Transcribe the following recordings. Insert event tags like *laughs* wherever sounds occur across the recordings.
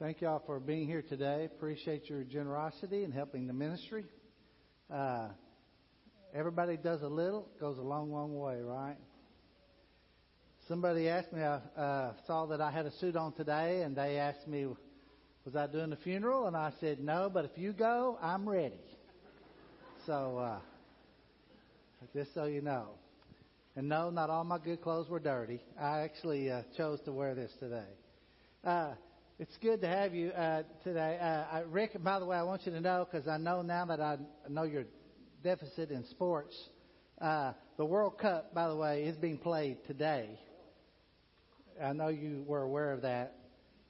Thank y'all for being here today. Appreciate your generosity and helping the ministry. Uh, everybody does a little, goes a long, long way, right? Somebody asked me, I uh, saw that I had a suit on today, and they asked me, was I doing the funeral? And I said, no, but if you go, I'm ready. So, uh, just so you know. And no, not all my good clothes were dirty. I actually uh, chose to wear this today. Uh, it's good to have you uh, today. Uh, Rick, by the way, I want you to know, because I know now that I know your deficit in sports, uh, the World Cup, by the way, is being played today. I know you were aware of that.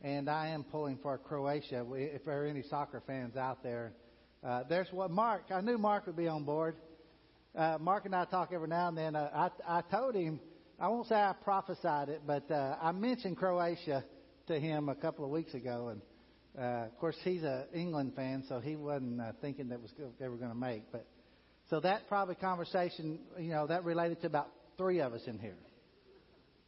And I am pulling for Croatia. If there are any soccer fans out there, uh, there's what Mark. I knew Mark would be on board. Uh, Mark and I talk every now and then. Uh, I, I told him, I won't say I prophesied it, but uh, I mentioned Croatia to him a couple of weeks ago, and uh, of course he's a England fan, so he wasn't uh, thinking that was they were going to make. But so that probably conversation, you know, that related to about three of us in here.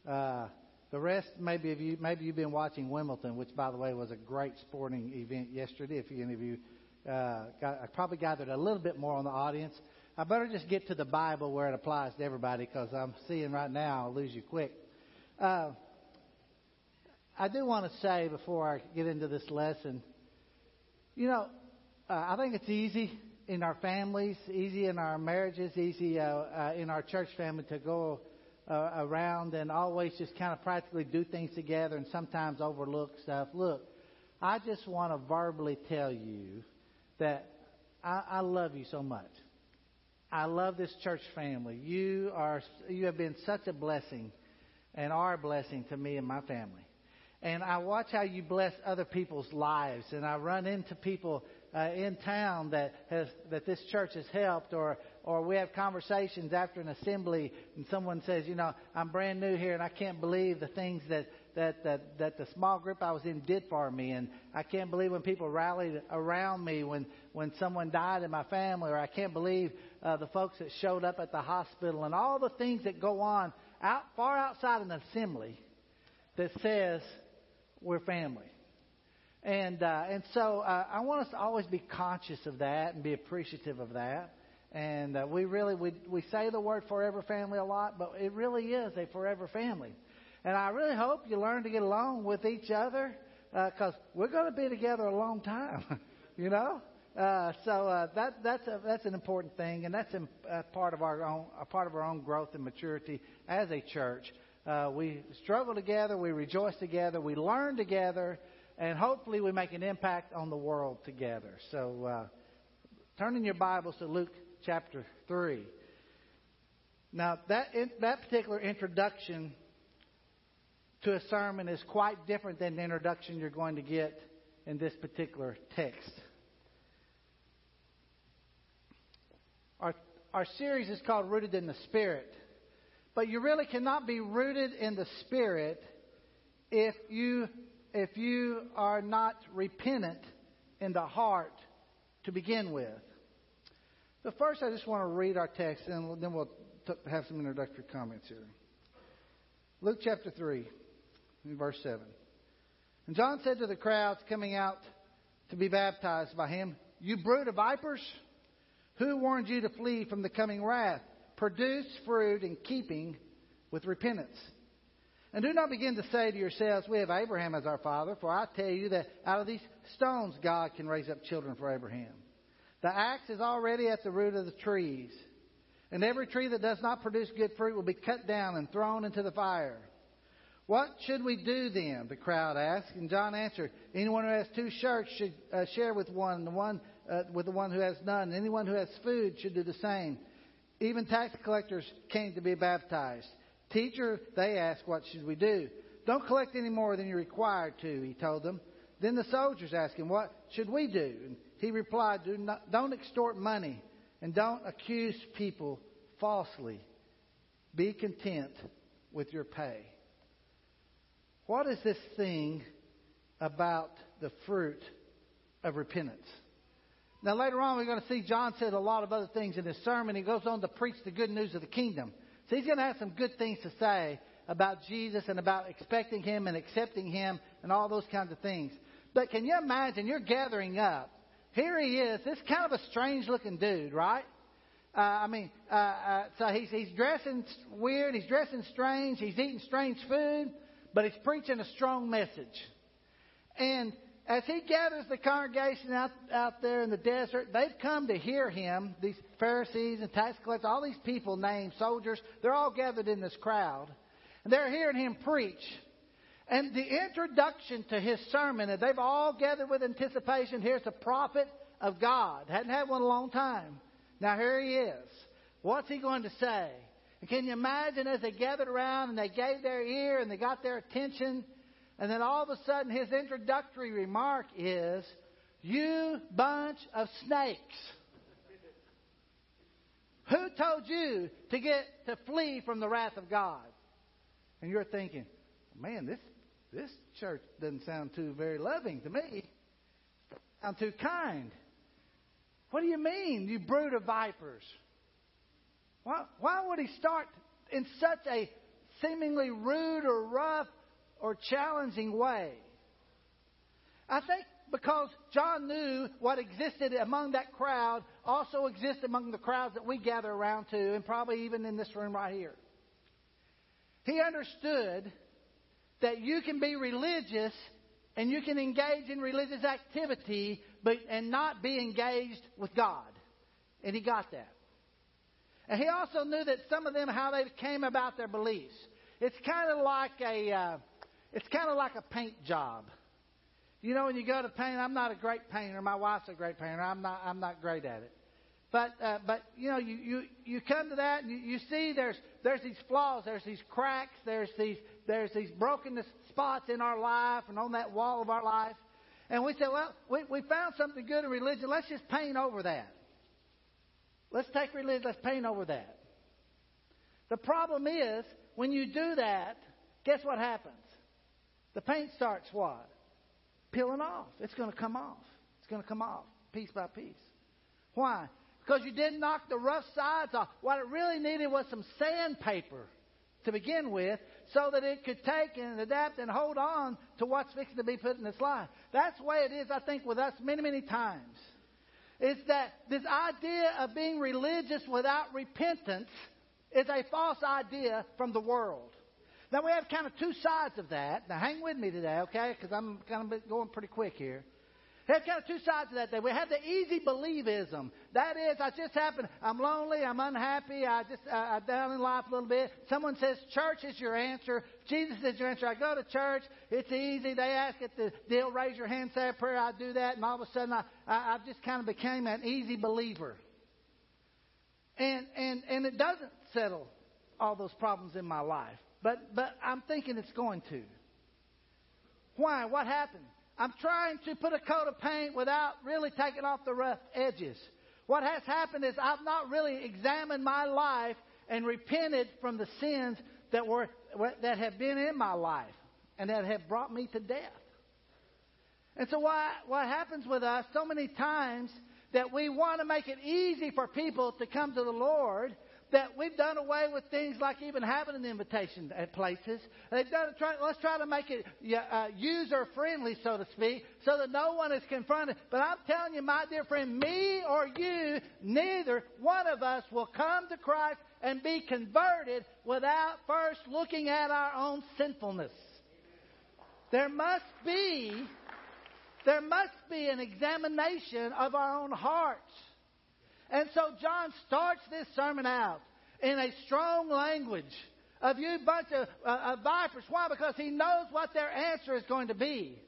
Uh, the rest, maybe of you, maybe you've been watching Wimbledon, which by the way was a great sporting event yesterday. If any of you uh, got, I probably gathered a little bit more on the audience. I better just get to the Bible where it applies to everybody because I'm seeing right now I'll lose you quick. Uh, I do want to say before I get into this lesson, you know, uh, I think it's easy in our families, easy in our marriages, easy uh, uh, in our church family to go uh, around and always just kind of practically do things together and sometimes overlook stuff. Look, I just want to verbally tell you that I, I love you so much. I love this church family. You are you have been such a blessing and are a blessing to me and my family and I watch how you bless other people's lives, and I run into people uh, in town that has that this church has helped, or or we have conversations after an assembly, and someone says, you know, I'm brand new here, and I can't believe the things that that that that the small group I was in did for me, and I can't believe when people rallied around me when when someone died in my family, or I can't believe uh, the folks that showed up at the hospital, and all the things that go on out far outside an assembly that says we're family. And uh, and so uh, I want us to always be conscious of that and be appreciative of that. And uh, we really we we say the word forever family a lot, but it really is a forever family. And I really hope you learn to get along with each other because uh, we're going to be together a long time, *laughs* you know. Uh, so uh, that that's a, that's an important thing, and that's a, a part of our own a part of our own growth and maturity as a church. Uh, we struggle together, we rejoice together, we learn together, and hopefully we make an impact on the world together. So, uh, turn in your Bibles to Luke chapter 3. Now, that, in, that particular introduction to a sermon is quite different than the introduction you're going to get in this particular text. Our, our series is called Rooted in the Spirit. But you really cannot be rooted in the Spirit if you if you are not repentant in the heart to begin with. So first, I just want to read our text, and then we'll t- have some introductory comments here. Luke chapter three, verse seven. And John said to the crowds coming out to be baptized by him, "You brood of vipers, who warned you to flee from the coming wrath?" Produce fruit in keeping with repentance. And do not begin to say to yourselves, We have Abraham as our father, for I tell you that out of these stones God can raise up children for Abraham. The axe is already at the root of the trees, and every tree that does not produce good fruit will be cut down and thrown into the fire. What should we do then? The crowd asked. And John answered, Anyone who has two shirts should uh, share with one, and the one uh, with the one who has none. Anyone who has food should do the same. Even tax collectors came to be baptized. Teacher, they asked, what should we do? Don't collect any more than you're required to, he told them. Then the soldiers asked him, what should we do? And he replied, do not, don't extort money and don't accuse people falsely. Be content with your pay. What is this thing about the fruit of repentance? Now, later on, we're going to see John said a lot of other things in his sermon. He goes on to preach the good news of the kingdom. So he's going to have some good things to say about Jesus and about expecting him and accepting him and all those kinds of things. But can you imagine you're gathering up? Here he is, this kind of a strange looking dude, right? Uh, I mean, uh, uh, so he's, he's dressing weird, he's dressing strange, he's eating strange food, but he's preaching a strong message. And as he gathers the congregation out, out there in the desert, they've come to hear him, these Pharisees and tax collectors, all these people named soldiers, they're all gathered in this crowd. And they're hearing him preach. And the introduction to his sermon, and they've all gathered with anticipation. Here's the prophet of God. Hadn't had one in a long time. Now here he is. What's he going to say? And can you imagine as they gathered around and they gave their ear and they got their attention? And then all of a sudden, his introductory remark is, You bunch of snakes. Who told you to get to flee from the wrath of God? And you're thinking, man, this this church doesn't sound too very loving to me. I'm too kind. What do you mean, you brood of vipers? Why, why would he start in such a seemingly rude or rough or challenging way. I think because John knew what existed among that crowd also exists among the crowds that we gather around to, and probably even in this room right here. He understood that you can be religious and you can engage in religious activity but and not be engaged with God. And he got that. And he also knew that some of them how they came about their beliefs. It's kind of like a uh, it's kind of like a paint job. You know, when you go to paint, I'm not a great painter. My wife's a great painter. I'm not. I'm not great at it. But uh, but you know, you you you come to that and you, you see there's there's these flaws, there's these cracks, there's these there's these brokenness spots in our life and on that wall of our life. And we say, well, we, we found something good in religion. Let's just paint over that. Let's take religion. Let's paint over that. The problem is when you do that, guess what happens? The paint starts what? Peeling off. It's going to come off. It's going to come off piece by piece. Why? Because you didn't knock the rough sides off. What it really needed was some sandpaper to begin with so that it could take and adapt and hold on to what's fixing to be put in its life. That's the way it is, I think, with us many, many times. Is that this idea of being religious without repentance is a false idea from the world. Now we have kind of two sides of that. Now hang with me today, okay? Because I'm kind of going pretty quick here. We have kind of two sides of that. Thing. We have the easy believism. That is, I just happen, I'm lonely, I'm unhappy, I just, uh, I'm down in life a little bit. Someone says church is your answer. Jesus is your answer. I go to church, it's easy. They ask at the deal, raise your hand, say a prayer. I do that, and all of a sudden I, I, I just kind of became an easy believer. And, and, and it doesn't settle all those problems in my life. But, but I'm thinking it's going to. Why? What happened? I'm trying to put a coat of paint without really taking off the rough edges. What has happened is I've not really examined my life and repented from the sins that were that have been in my life and that have brought me to death. And so why, what happens with us so many times that we want to make it easy for people to come to the Lord that we've done away with things like even having an invitation at places. They've done try, let's try to make it uh, user friendly, so to speak, so that no one is confronted. But I'm telling you, my dear friend, me or you, neither one of us will come to Christ and be converted without first looking at our own sinfulness. There must be there must be an examination of our own hearts. And so John starts this sermon out in a strong language of you bunch of, uh, of vipers. Why? Because he knows what their answer is going to be.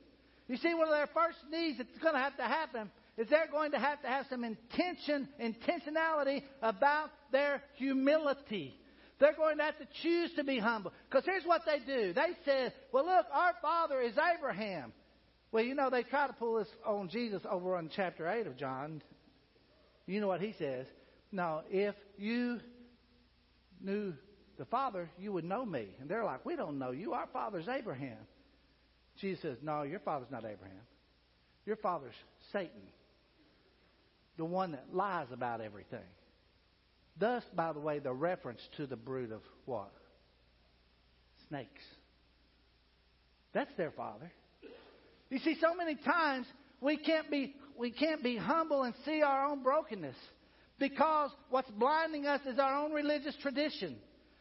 You see, one of their first needs that's going to have to happen is they're going to have to have some intention, intentionality about their humility. They're going to have to choose to be humble. Because here's what they do. They said, well, look, our father is Abraham. Well, you know, they try to pull this on Jesus over on chapter 8 of John. You know what he says? Now, if you knew the Father, you would know me. And they're like, We don't know you. Our father's Abraham. Jesus says, No, your father's not Abraham. Your father's Satan, the one that lies about everything. Thus, by the way, the reference to the brood of what? Snakes. That's their father. You see, so many times we can't be we can't be humble and see our own brokenness because what's blinding us is our own religious tradition.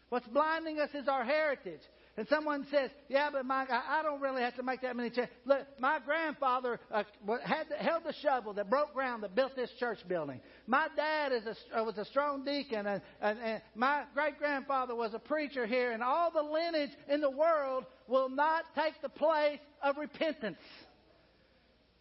What's blinding us is our heritage. And someone says, "Yeah, but my I don't really have to make that many changes." Look, my grandfather uh, had held the shovel that broke ground that built this church building. My dad is a, uh, was a strong deacon, and, and, and my great grandfather was a preacher here. And all the lineage in the world will not take the place of repentance.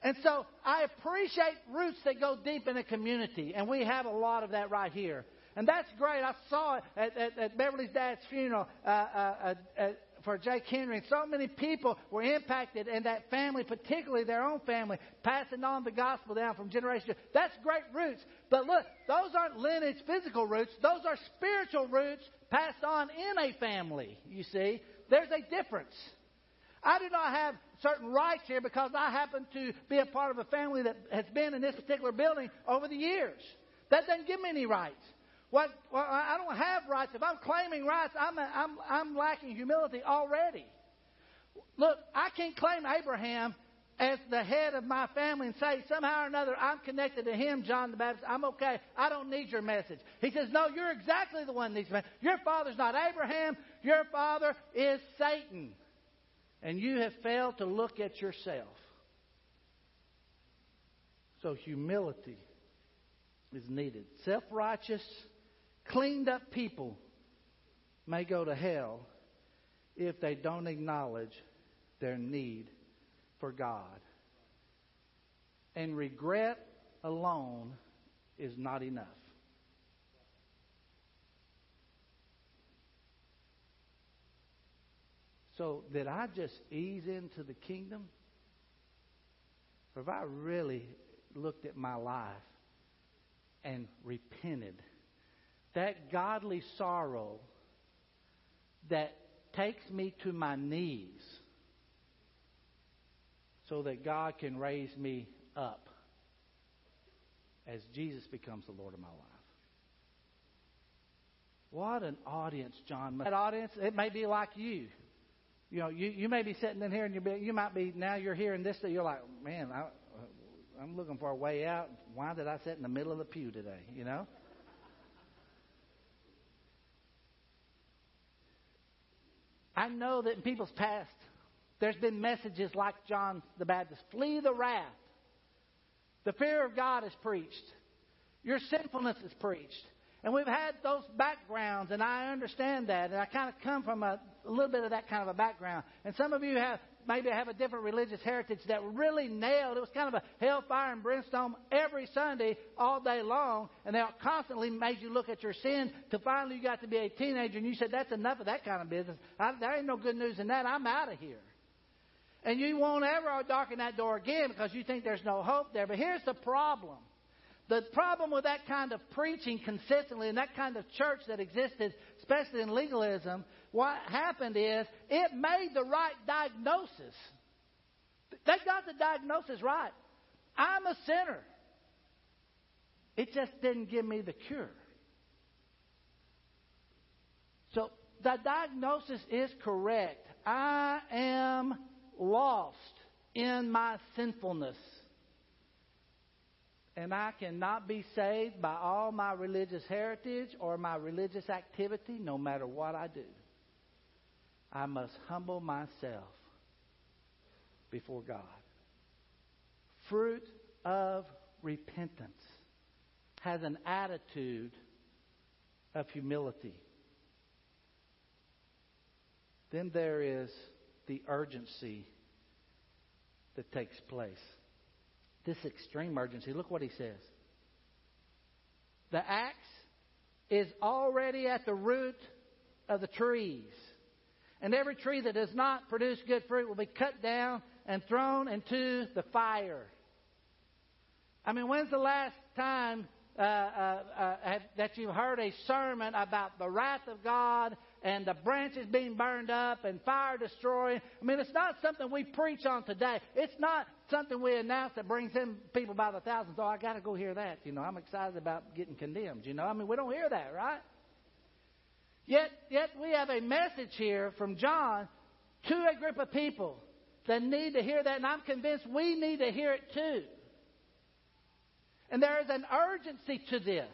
And so I appreciate roots that go deep in a community, and we have a lot of that right here. And that's great. I saw it at, at, at Beverly's dad's funeral. Uh, uh, uh, for Jake Henry. And so many people were impacted in that family, particularly their own family, passing on the gospel down from generation to That's great roots. But look, those aren't lineage physical roots. Those are spiritual roots passed on in a family, you see. There's a difference. I do not have certain rights here because I happen to be a part of a family that has been in this particular building over the years. That doesn't give me any rights. What, well, I don't have rights. If I'm claiming rights, I'm, a, I'm, I'm lacking humility already. Look, I can't claim Abraham as the head of my family and say somehow or another I'm connected to him, John the Baptist. I'm okay. I don't need your message. He says, No, you're exactly the one that needs message. Your father's not Abraham. Your father is Satan. And you have failed to look at yourself. So humility is needed. Self righteous Cleaned up people may go to hell if they don't acknowledge their need for God. And regret alone is not enough. So, did I just ease into the kingdom? Or have I really looked at my life and repented? that godly sorrow that takes me to my knees so that God can raise me up as Jesus becomes the Lord of my life. What an audience, John. That audience, it may be like you. You know, you, you may be sitting in here and you be, you might be now you're here hearing this that you're like, man, I, I'm looking for a way out. Why did I sit in the middle of the pew today? You know. I know that in people's past, there's been messages like John the Baptist flee the wrath. The fear of God is preached. Your sinfulness is preached. And we've had those backgrounds, and I understand that. And I kind of come from a, a little bit of that kind of a background. And some of you have maybe have a different religious heritage that really nailed. It was kind of a hellfire and brimstone every Sunday, all day long, and they constantly made you look at your sin. Till finally you got to be a teenager, and you said, "That's enough of that kind of business. I, there ain't no good news in that. I'm out of here." And you won't ever darken that door again because you think there's no hope there. But here's the problem. The problem with that kind of preaching consistently and that kind of church that existed, especially in legalism, what happened is it made the right diagnosis. They got the diagnosis right. I'm a sinner. It just didn't give me the cure. So the diagnosis is correct. I am lost in my sinfulness and I cannot be saved by all my religious heritage or my religious activity, no matter what I do. I must humble myself before God. Fruit of repentance has an attitude of humility. Then there is the urgency that takes place this extreme urgency. Look what he says. The axe is already at the root of the trees. And every tree that does not produce good fruit will be cut down and thrown into the fire. I mean, when's the last time uh, uh, uh, that you've heard a sermon about the wrath of God and the branches being burned up and fire destroying. I mean, it's not something we preach on today. It's not something we announce that brings in people by the thousands. Oh, I got to go hear that. You know, I'm excited about getting condemned. You know, I mean, we don't hear that, right? Yet, yet we have a message here from John to a group of people that need to hear that, and I'm convinced we need to hear it too. And there is an urgency to this.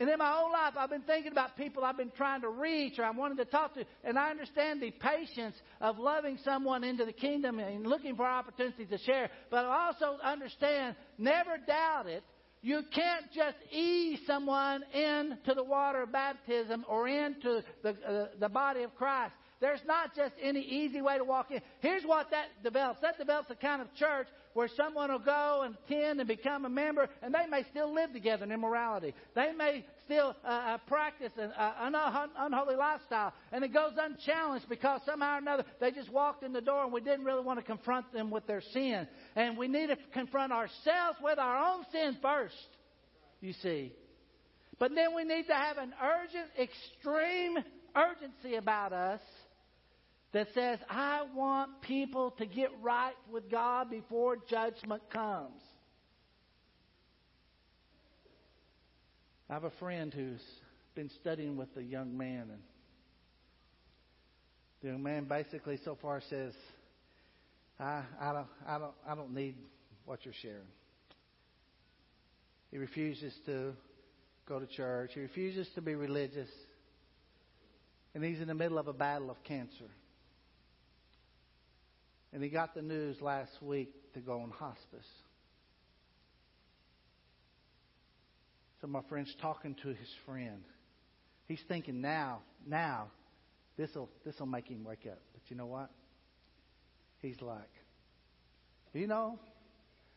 And in my own life, I've been thinking about people I've been trying to reach or I'm wanting to talk to. And I understand the patience of loving someone into the kingdom and looking for opportunities to share. But I also understand, never doubt it, you can't just ease someone into the water of baptism or into the, uh, the body of Christ. There's not just any easy way to walk in. Here's what that develops. That develops a kind of church where someone will go and attend and become a member, and they may still live together in immorality. They may still uh, uh, practice an uh, unholy lifestyle, and it goes unchallenged because somehow or another they just walked in the door and we didn't really want to confront them with their sin. And we need to confront ourselves with our own sin first, you see. But then we need to have an urgent, extreme urgency about us that says, I want people to get right with God before judgment comes. I have a friend who's been studying with a young man, and the young man basically so far says, I, I, don't, I, don't, I don't need what you're sharing. He refuses to go to church. He refuses to be religious. And he's in the middle of a battle of cancer. And he got the news last week to go on hospice. So my friend's talking to his friend. He's thinking now, now, this'll this'll make him wake up. But you know what? He's like, you know,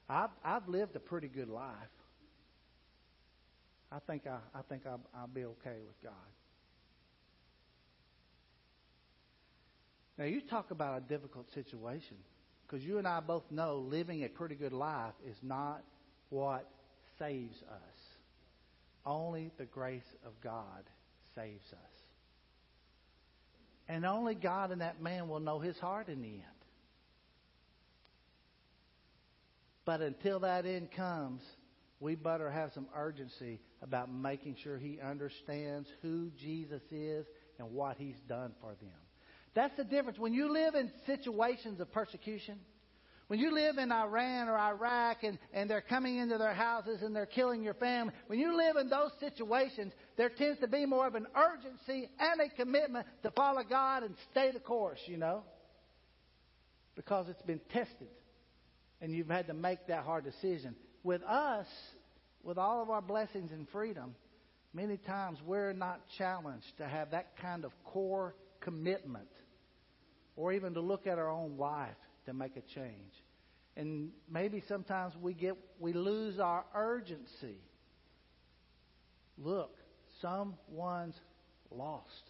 I've I've lived a pretty good life. I think I I think I'll, I'll be okay with God. Now, you talk about a difficult situation because you and I both know living a pretty good life is not what saves us. Only the grace of God saves us. And only God and that man will know his heart in the end. But until that end comes, we better have some urgency about making sure he understands who Jesus is and what he's done for them. That's the difference. When you live in situations of persecution, when you live in Iran or Iraq and, and they're coming into their houses and they're killing your family, when you live in those situations, there tends to be more of an urgency and a commitment to follow God and stay the course, you know, because it's been tested and you've had to make that hard decision. With us, with all of our blessings and freedom, many times we're not challenged to have that kind of core commitment or even to look at our own life to make a change. And maybe sometimes we get we lose our urgency. Look, someone's lost.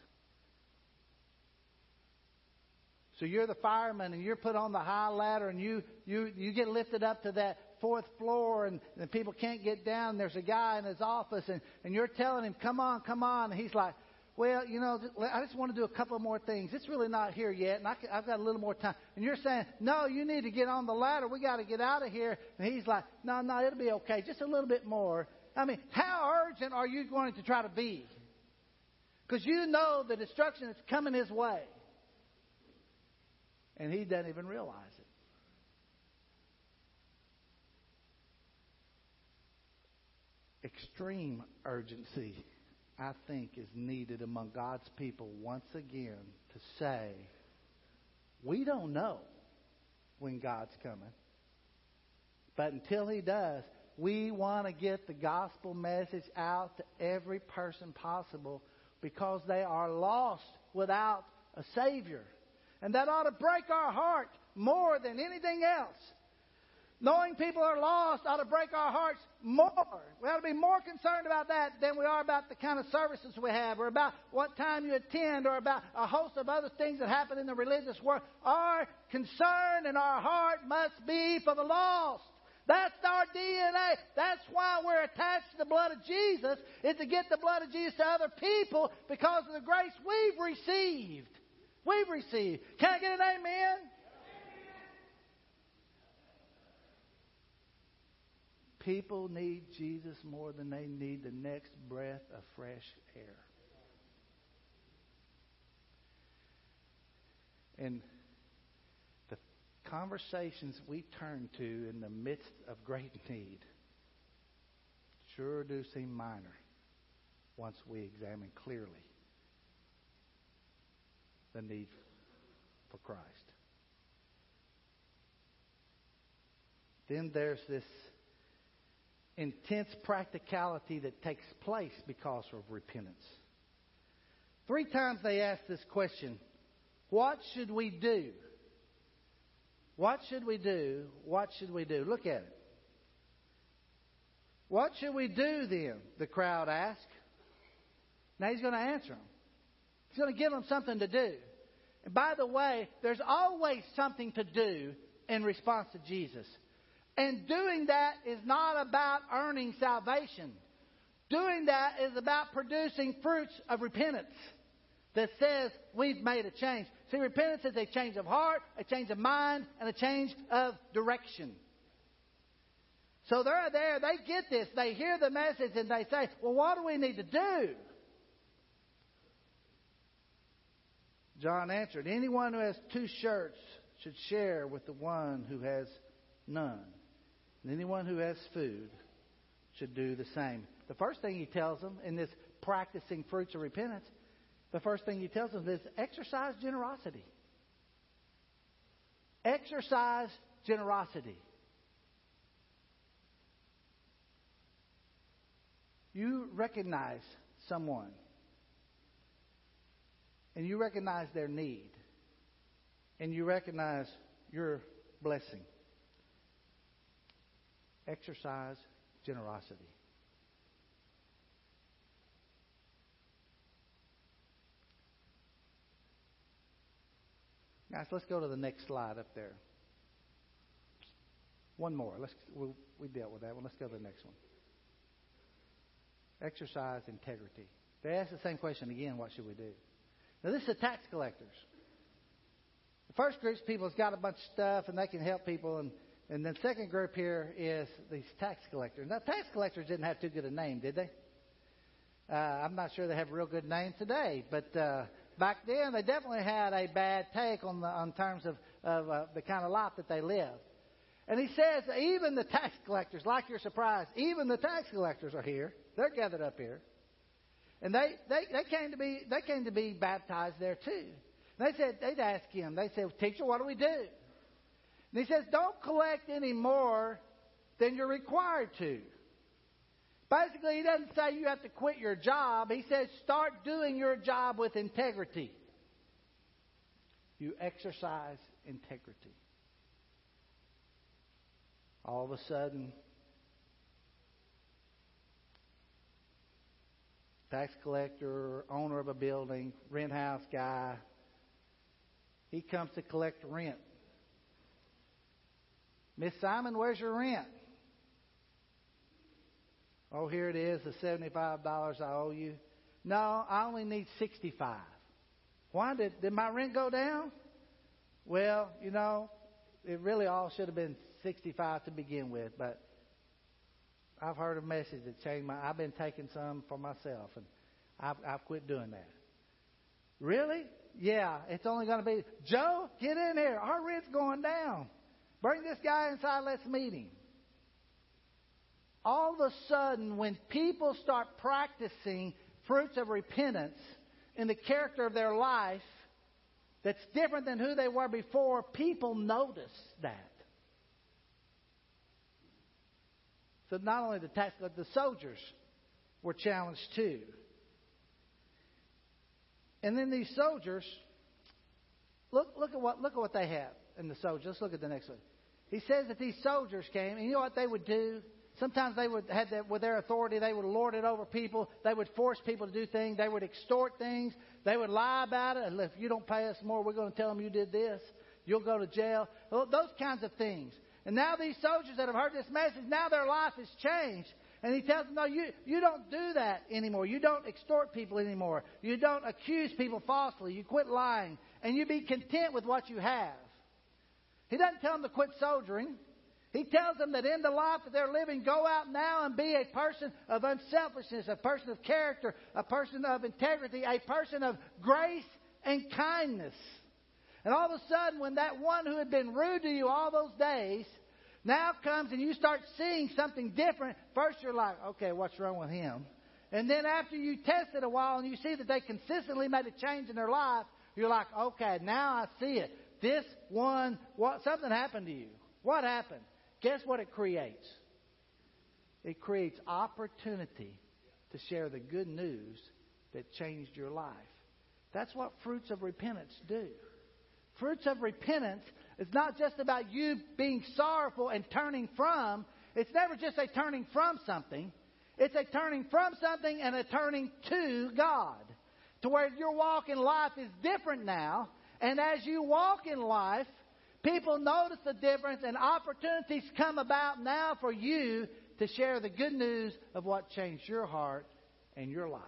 So you're the fireman and you're put on the high ladder and you you you get lifted up to that fourth floor and, and people can't get down. There's a guy in his office and, and you're telling him, Come on, come on. And he's like, well, you know, I just want to do a couple more things. It's really not here yet, and I have got a little more time. And you're saying, no, you need to get on the ladder. We got to get out of here. And he's like, no, no, it'll be okay. Just a little bit more. I mean, how urgent are you going to try to be? Because you know the destruction is coming his way. And he doesn't even realize it. Extreme urgency I think is needed among God's people once again to say, we don't know when God's coming. But until He does, we want to get the gospel message out to every person possible because they are lost without a Savior. And that ought to break our heart more than anything else. Knowing people are lost ought to break our hearts more. We ought to be more concerned about that than we are about the kind of services we have, or about what time you attend, or about a host of other things that happen in the religious world. Our concern and our heart must be for the lost. That's our DNA. That's why we're attached to the blood of Jesus, is to get the blood of Jesus to other people because of the grace we've received. We've received. Can I get an amen? People need Jesus more than they need the next breath of fresh air. And the conversations we turn to in the midst of great need sure do seem minor once we examine clearly the need for Christ. Then there's this intense practicality that takes place because of repentance. Three times they ask this question What should we do? What should we do? What should we do? Look at it. What should we do then? The crowd asked. Now he's going to answer them. He's going to give them something to do. And by the way, there's always something to do in response to Jesus. And doing that is not about earning salvation. Doing that is about producing fruits of repentance that says we've made a change. See, repentance is a change of heart, a change of mind, and a change of direction. So they're there, they get this, they hear the message, and they say, Well, what do we need to do? John answered, Anyone who has two shirts should share with the one who has none. And anyone who has food should do the same. The first thing he tells them in this practicing fruits of repentance, the first thing he tells them is exercise generosity. Exercise generosity. You recognize someone and you recognize their need and you recognize your blessing. Exercise generosity. Guys, let's go to the next slide up there. One more. Let's we'll, we dealt with that one. Let's go to the next one. Exercise integrity. They ask the same question again. What should we do? Now, this is the tax collectors. The first group's people has got a bunch of stuff and they can help people, and and the second group here is these tax collectors. Now, tax collectors didn't have too good a name, did they? Uh, I'm not sure they have a real good name today, but uh, back then they definitely had a bad take on the on terms of of uh, the kind of life that they lived. And he says, even the tax collectors, like you're surprised, even the tax collectors are here. They're gathered up here. And they, they, they came to be they came to be baptized there too. And they said they'd ask him, they said, Teacher, what do we do? And he says, Don't collect any more than you're required to. Basically, he doesn't say you have to quit your job. He says, Start doing your job with integrity. You exercise integrity. All of a sudden, tax collector, owner of a building, rent house guy. He comes to collect rent. Miss Simon, where's your rent? Oh, here it is, the seventy-five dollars I owe you. No, I only need sixty-five. Why did did my rent go down? Well, you know, it really all should have been sixty-five to begin with, but I've heard a message that changed my. I've been taking some for myself, and I've, I've quit doing that. Really? Yeah, it's only going to be Joe. Get in here. Our rent's going down. Bring this guy inside. Let's meet him. All of a sudden, when people start practicing fruits of repentance in the character of their life that's different than who they were before, people notice that. So not only the tax, but the soldiers were challenged too. And then these soldiers, look, look at what look at what they have in the soldiers. Let's look at the next one. He says that these soldiers came, and you know what they would do? Sometimes they would have that with their authority, they would lord it over people. They would force people to do things. They would extort things. They would lie about it. If you don't pay us more, we're going to tell them you did this. You'll go to jail. Those kinds of things. And now these soldiers that have heard this message, now their life has changed. And he tells them, no, you, you don't do that anymore. You don't extort people anymore. You don't accuse people falsely. You quit lying. And you be content with what you have. He doesn't tell them to quit soldiering. He tells them that in the life that they're living, go out now and be a person of unselfishness, a person of character, a person of integrity, a person of grace and kindness. And all of a sudden, when that one who had been rude to you all those days now comes and you start seeing something different, first you're like, okay, what's wrong with him? And then after you test it a while and you see that they consistently made a change in their life, you're like, okay, now I see it. This one, what, something happened to you. What happened? Guess what it creates? It creates opportunity to share the good news that changed your life. That's what fruits of repentance do. Fruits of repentance is not just about you being sorrowful and turning from. It's never just a turning from something. It's a turning from something and a turning to God. To where your walk in life is different now. And as you walk in life, people notice the difference and opportunities come about now for you to share the good news of what changed your heart and your life.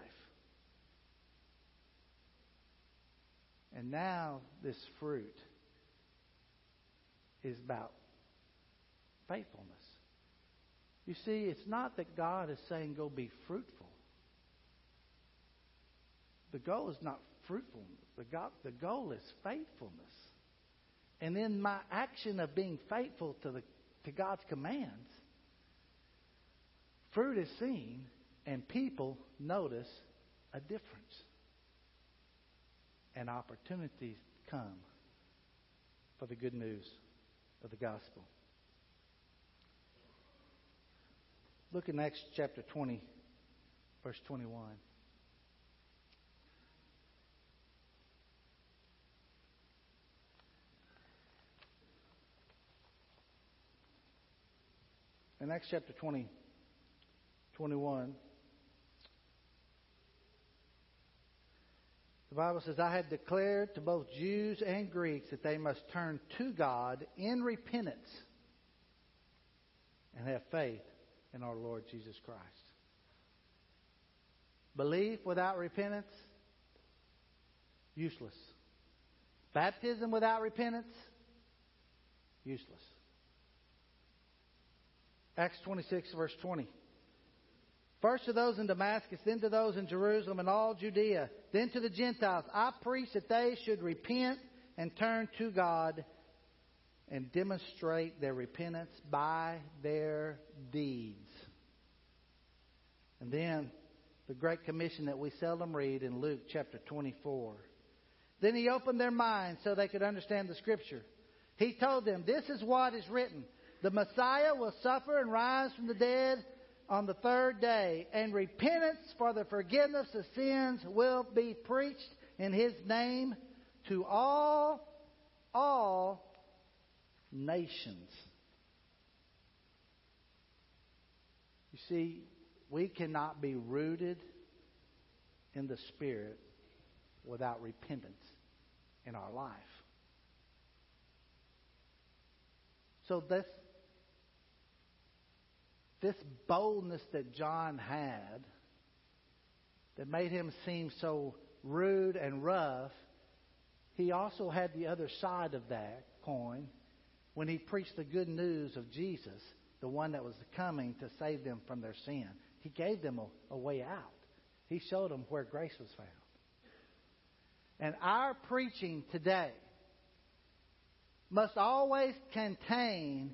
And now this fruit is about faithfulness. You see, it's not that God is saying go be fruitful. The goal is not fruitfulness. The, God, the goal is faithfulness. And in my action of being faithful to, the, to God's commands, fruit is seen and people notice a difference. And opportunities come for the good news of the gospel. Look in Acts chapter 20, verse 21. In Acts chapter 20, 21, the Bible says, I had declared to both Jews and Greeks that they must turn to God in repentance and have faith in our Lord Jesus Christ. Belief without repentance, useless. Baptism without repentance, useless. Acts 26, verse 20. First to those in Damascus, then to those in Jerusalem and all Judea, then to the Gentiles. I preach that they should repent and turn to God and demonstrate their repentance by their deeds. And then the Great Commission that we seldom read in Luke chapter 24. Then he opened their minds so they could understand the Scripture. He told them, This is what is written The Messiah will suffer and rise from the dead on the third day, and repentance for the forgiveness of sins will be preached in his name to all, all nations. You see, we cannot be rooted in the Spirit without repentance in our life. So this this boldness that John had that made him seem so rude and rough, he also had the other side of that coin when he preached the good news of Jesus, the one that was coming to save them from their sin. He gave them a, a way out. He showed them where grace was found. And our preaching today must always contain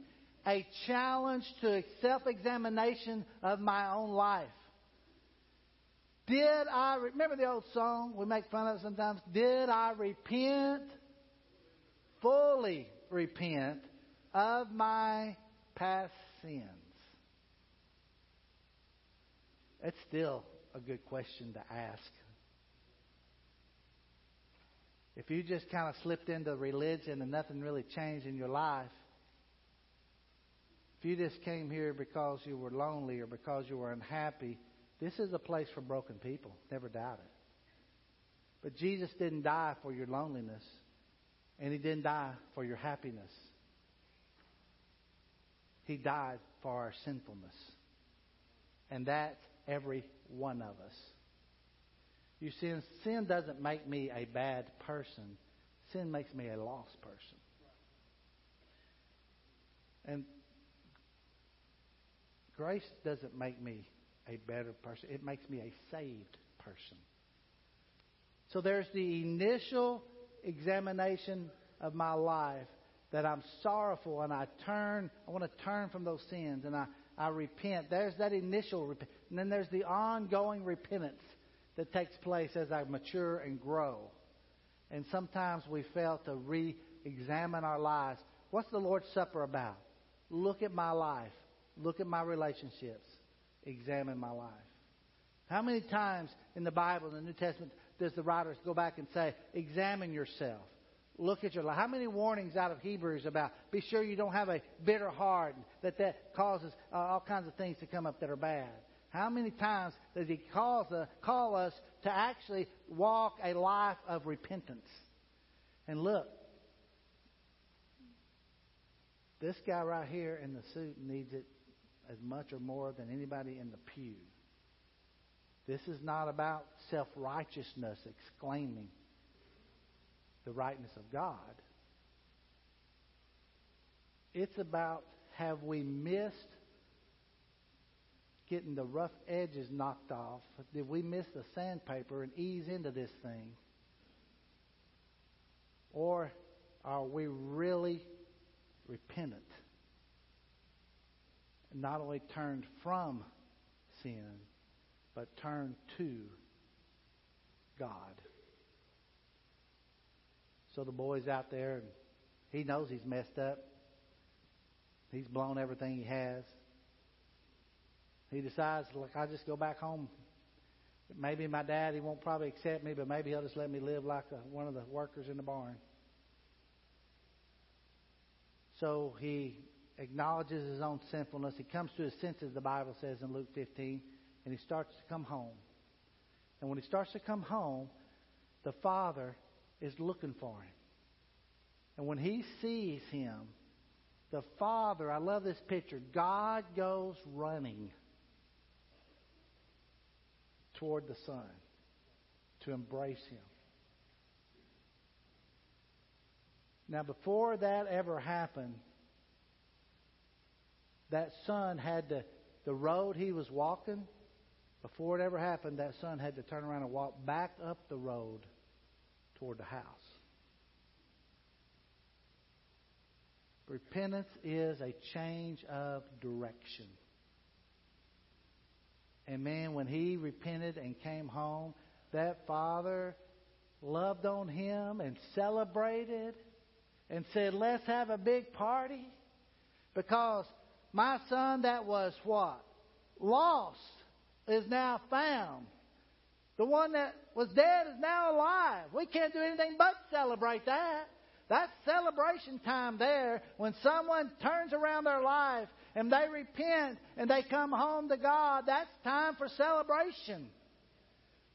a challenge to self examination of my own life. Did I, remember the old song we make fun of sometimes? Did I repent? Fully repent of my past sins. That's still a good question to ask. If you just kind of slipped into religion and nothing really changed in your life, if you just came here because you were lonely or because you were unhappy, this is a place for broken people. Never doubt it. But Jesus didn't die for your loneliness, and He didn't die for your happiness. He died for our sinfulness. And that's every one of us. You see, sin doesn't make me a bad person. Sin makes me a lost person. And grace doesn't make me a better person. It makes me a saved person. So there's the initial examination of my life that I'm sorrowful and I turn, I want to turn from those sins and I, I repent. There's that initial repentance. And then there's the ongoing repentance that takes place as I mature and grow. And sometimes we fail to re examine our lives. What's the Lord's Supper about? Look at my life. Look at my relationships. Examine my life. How many times in the Bible, in the New Testament, does the writers go back and say, examine yourself? Look at your life. How many warnings out of Hebrews about be sure you don't have a bitter heart, that that causes uh, all kinds of things to come up that are bad? How many times does he call, the, call us to actually walk a life of repentance? And look, this guy right here in the suit needs it as much or more than anybody in the pew. This is not about self righteousness exclaiming the rightness of God. It's about have we missed getting the rough edges knocked off? Did we miss the sandpaper and ease into this thing? Or are we really repentant? Not only turned from sin, but turned to God. So the boy's out there, and he knows he's messed up. He's blown everything he has. He decides, look, I'll just go back home. Maybe my dad, he won't probably accept me, but maybe he'll just let me live like a, one of the workers in the barn. So he acknowledges his own sinfulness. He comes to his senses, the Bible says in Luke 15, and he starts to come home. And when he starts to come home, the father is looking for him. And when he sees him, the father, I love this picture, God goes running toward the son to embrace him. Now, before that ever happened, that son had to, the road he was walking, before it ever happened, that son had to turn around and walk back up the road toward the house. Repentance is a change of direction. And man, when he repented and came home, that father loved on him and celebrated and said, Let's have a big party. Because my son that was what? Lost is now found. The one that was dead is now alive. We can't do anything but celebrate that. That's celebration time there when someone turns around their life and they repent and they come home to God. That's time for celebration.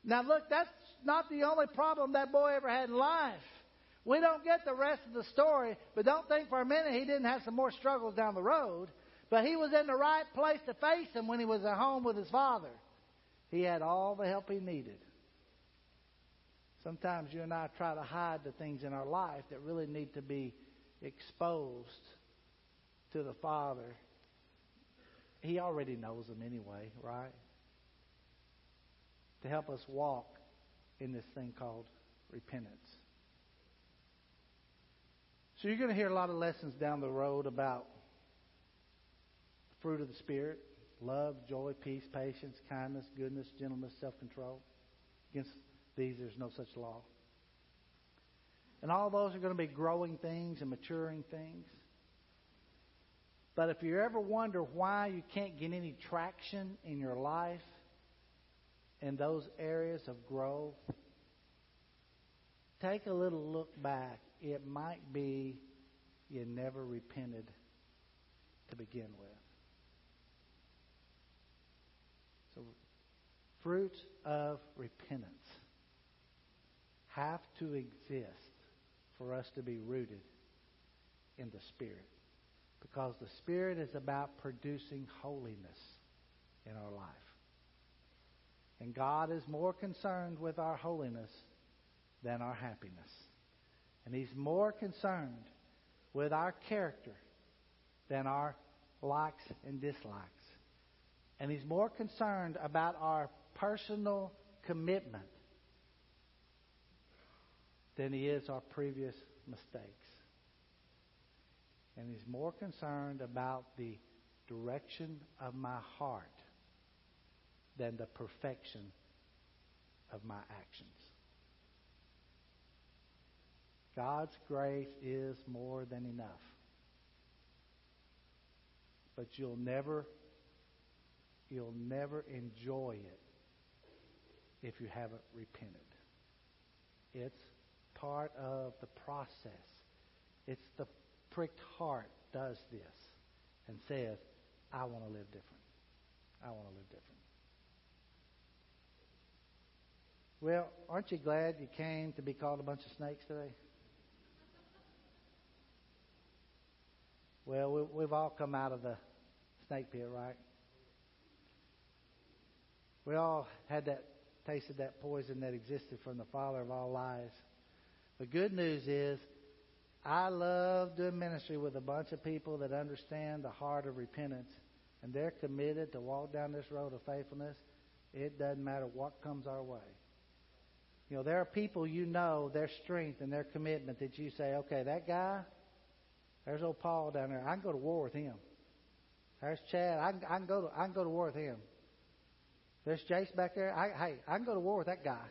Now, look, that's not the only problem that boy ever had in life. We don't get the rest of the story, but don't think for a minute he didn't have some more struggles down the road. But he was in the right place to face them when he was at home with his father. He had all the help he needed. Sometimes you and I try to hide the things in our life that really need to be exposed to the Father. He already knows them anyway, right? To help us walk in this thing called repentance. So you're going to hear a lot of lessons down the road about fruit of the Spirit love, joy, peace, patience, kindness, goodness, gentleness, self control. Against these, there's no such law. And all those are going to be growing things and maturing things. But if you ever wonder why you can't get any traction in your life in those areas of growth, take a little look back. It might be you never repented to begin with. So, fruit of repentance have to exist for us to be rooted in the Spirit. Because the Spirit is about producing holiness in our life. And God is more concerned with our holiness than our happiness. And He's more concerned with our character than our likes and dislikes. And He's more concerned about our personal commitment than He is our previous mistakes. and He's more concerned about the direction of my heart than the perfection of my actions. God's grace is more than enough. But you'll never you'll never enjoy it if you haven't repented. It's part of the process. It's the pricked heart does this and says, I want to live different. I want to live different. Well, aren't you glad you came to be called a bunch of snakes today? Well, we've all come out of the snake pit, right? We all had that tasted that poison that existed from the father of all lies. The good news is I love doing ministry with a bunch of people that understand the heart of repentance and they're committed to walk down this road of faithfulness. It doesn't matter what comes our way. You know, there are people you know their strength and their commitment that you say, okay, that guy, there's old Paul down there. I can go to war with him. There's Chad. I can, I can go to I can go to war with him. There's Jace back there. I, hey, I can go to war with that guy.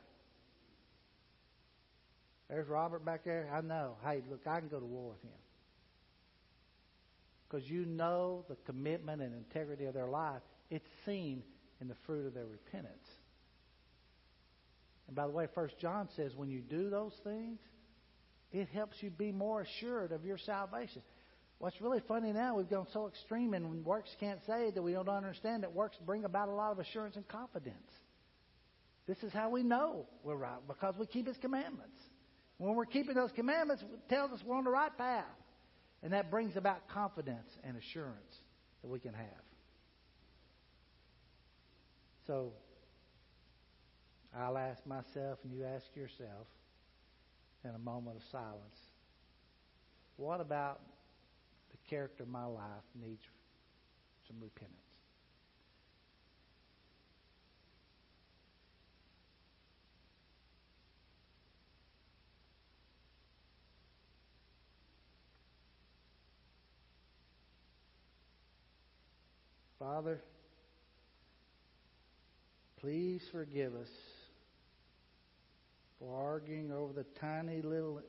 There's Robert back there. I know. Hey, look, I can go to war with him. Because you know the commitment and integrity of their life. It's seen in the fruit of their repentance. And by the way, First John says when you do those things, it helps you be more assured of your salvation. What's really funny now, we've gone so extreme and works can't say that we don't understand that works bring about a lot of assurance and confidence. This is how we know we're right, because we keep His commandments. When we're keeping those commandments, it tells us we're on the right path. And that brings about confidence and assurance that we can have. So, I'll ask myself and you ask yourself in a moment of silence what about character of my life needs some repentance? Father, please forgive us for arguing over the tiny little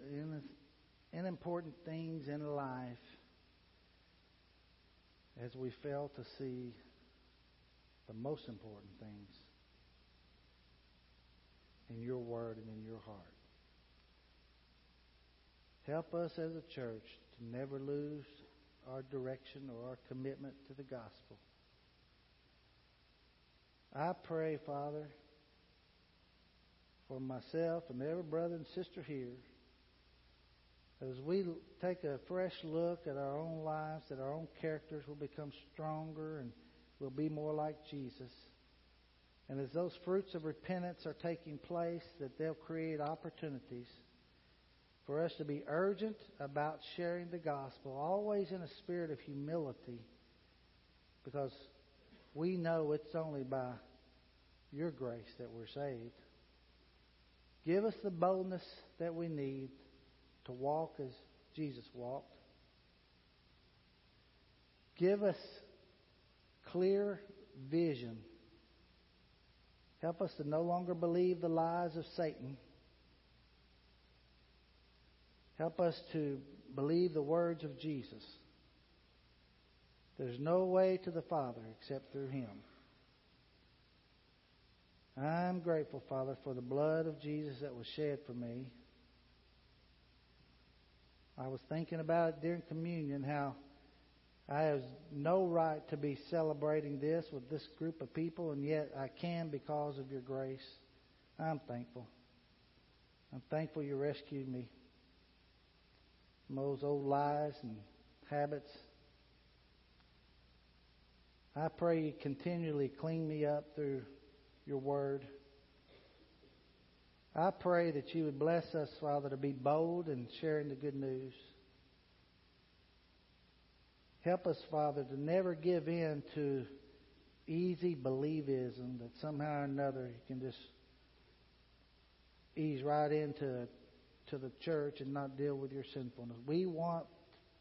unimportant things in life as we fail to see the most important things in your word and in your heart. Help us as a church to never lose our direction or our commitment to the gospel. I pray, Father, for myself and every brother and sister here, as we take a fresh look at our own lives, that our own characters will become stronger and will be more like Jesus. And as those fruits of repentance are taking place, that they'll create opportunities for us to be urgent about sharing the gospel, always in a spirit of humility, because we know it's only by your grace that we're saved. Give us the boldness that we need to walk as Jesus walked. Give us clear vision. Help us to no longer believe the lies of Satan. Help us to believe the words of Jesus. There's no way to the Father except through Him. I'm grateful, Father, for the blood of Jesus that was shed for me. I was thinking about it during communion how I have no right to be celebrating this with this group of people, and yet I can because of your grace. I'm thankful. I'm thankful you rescued me from those old lies and habits. I pray you continually clean me up through your word. I pray that you would bless us, Father, to be bold in sharing the good news. Help us, Father, to never give in to easy believism that somehow or another you can just ease right into to the church and not deal with your sinfulness. We want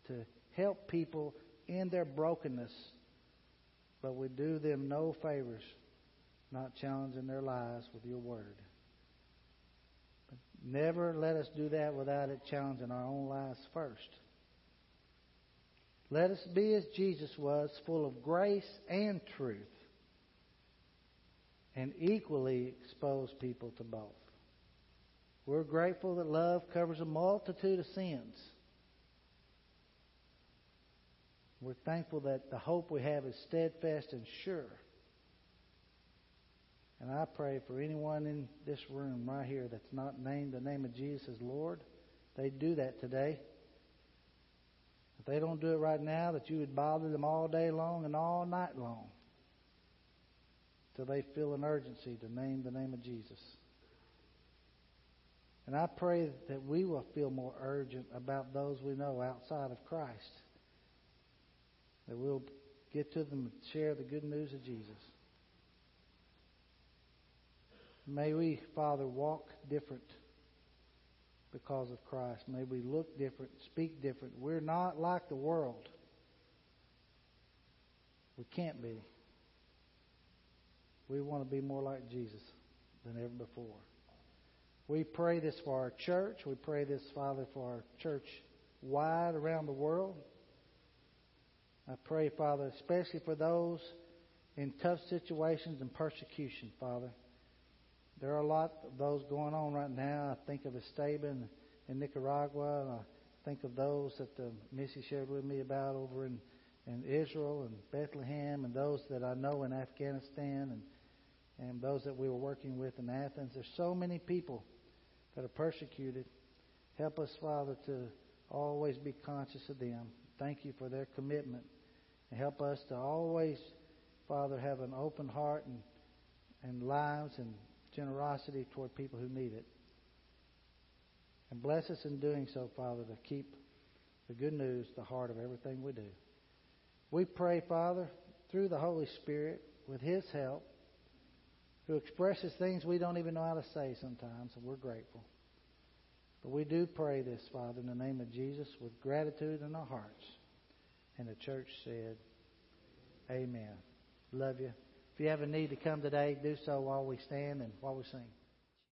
to help people in their brokenness, but we do them no favors not challenging their lives with your word. Never let us do that without it challenging our own lives first. Let us be as Jesus was, full of grace and truth, and equally expose people to both. We're grateful that love covers a multitude of sins. We're thankful that the hope we have is steadfast and sure. And I pray for anyone in this room right here that's not named the name of Jesus as Lord, they do that today. If they don't do it right now, that you would bother them all day long and all night long till they feel an urgency to name the name of Jesus. And I pray that we will feel more urgent about those we know outside of Christ. That we'll get to them and share the good news of Jesus. May we, Father, walk different because of Christ. May we look different, speak different. We're not like the world. We can't be. We want to be more like Jesus than ever before. We pray this for our church. We pray this, Father, for our church wide around the world. I pray, Father, especially for those in tough situations and persecution, Father. There are a lot of those going on right now. I think of Esteban in Nicaragua. And I think of those that the Missy shared with me about over in, in Israel and Bethlehem, and those that I know in Afghanistan, and and those that we were working with in Athens. There's so many people that are persecuted. Help us, Father, to always be conscious of them. Thank you for their commitment. And help us to always, Father, have an open heart and, and lives and generosity toward people who need it. And bless us in doing so, Father, to keep the good news the heart of everything we do. We pray, Father, through the Holy Spirit, with His help, who expresses things we don't even know how to say sometimes, and we're grateful. But we do pray this, Father, in the name of Jesus with gratitude in our hearts. And the church said, Amen. Love you. If you have a need to come today, do so while we stand and while we sing.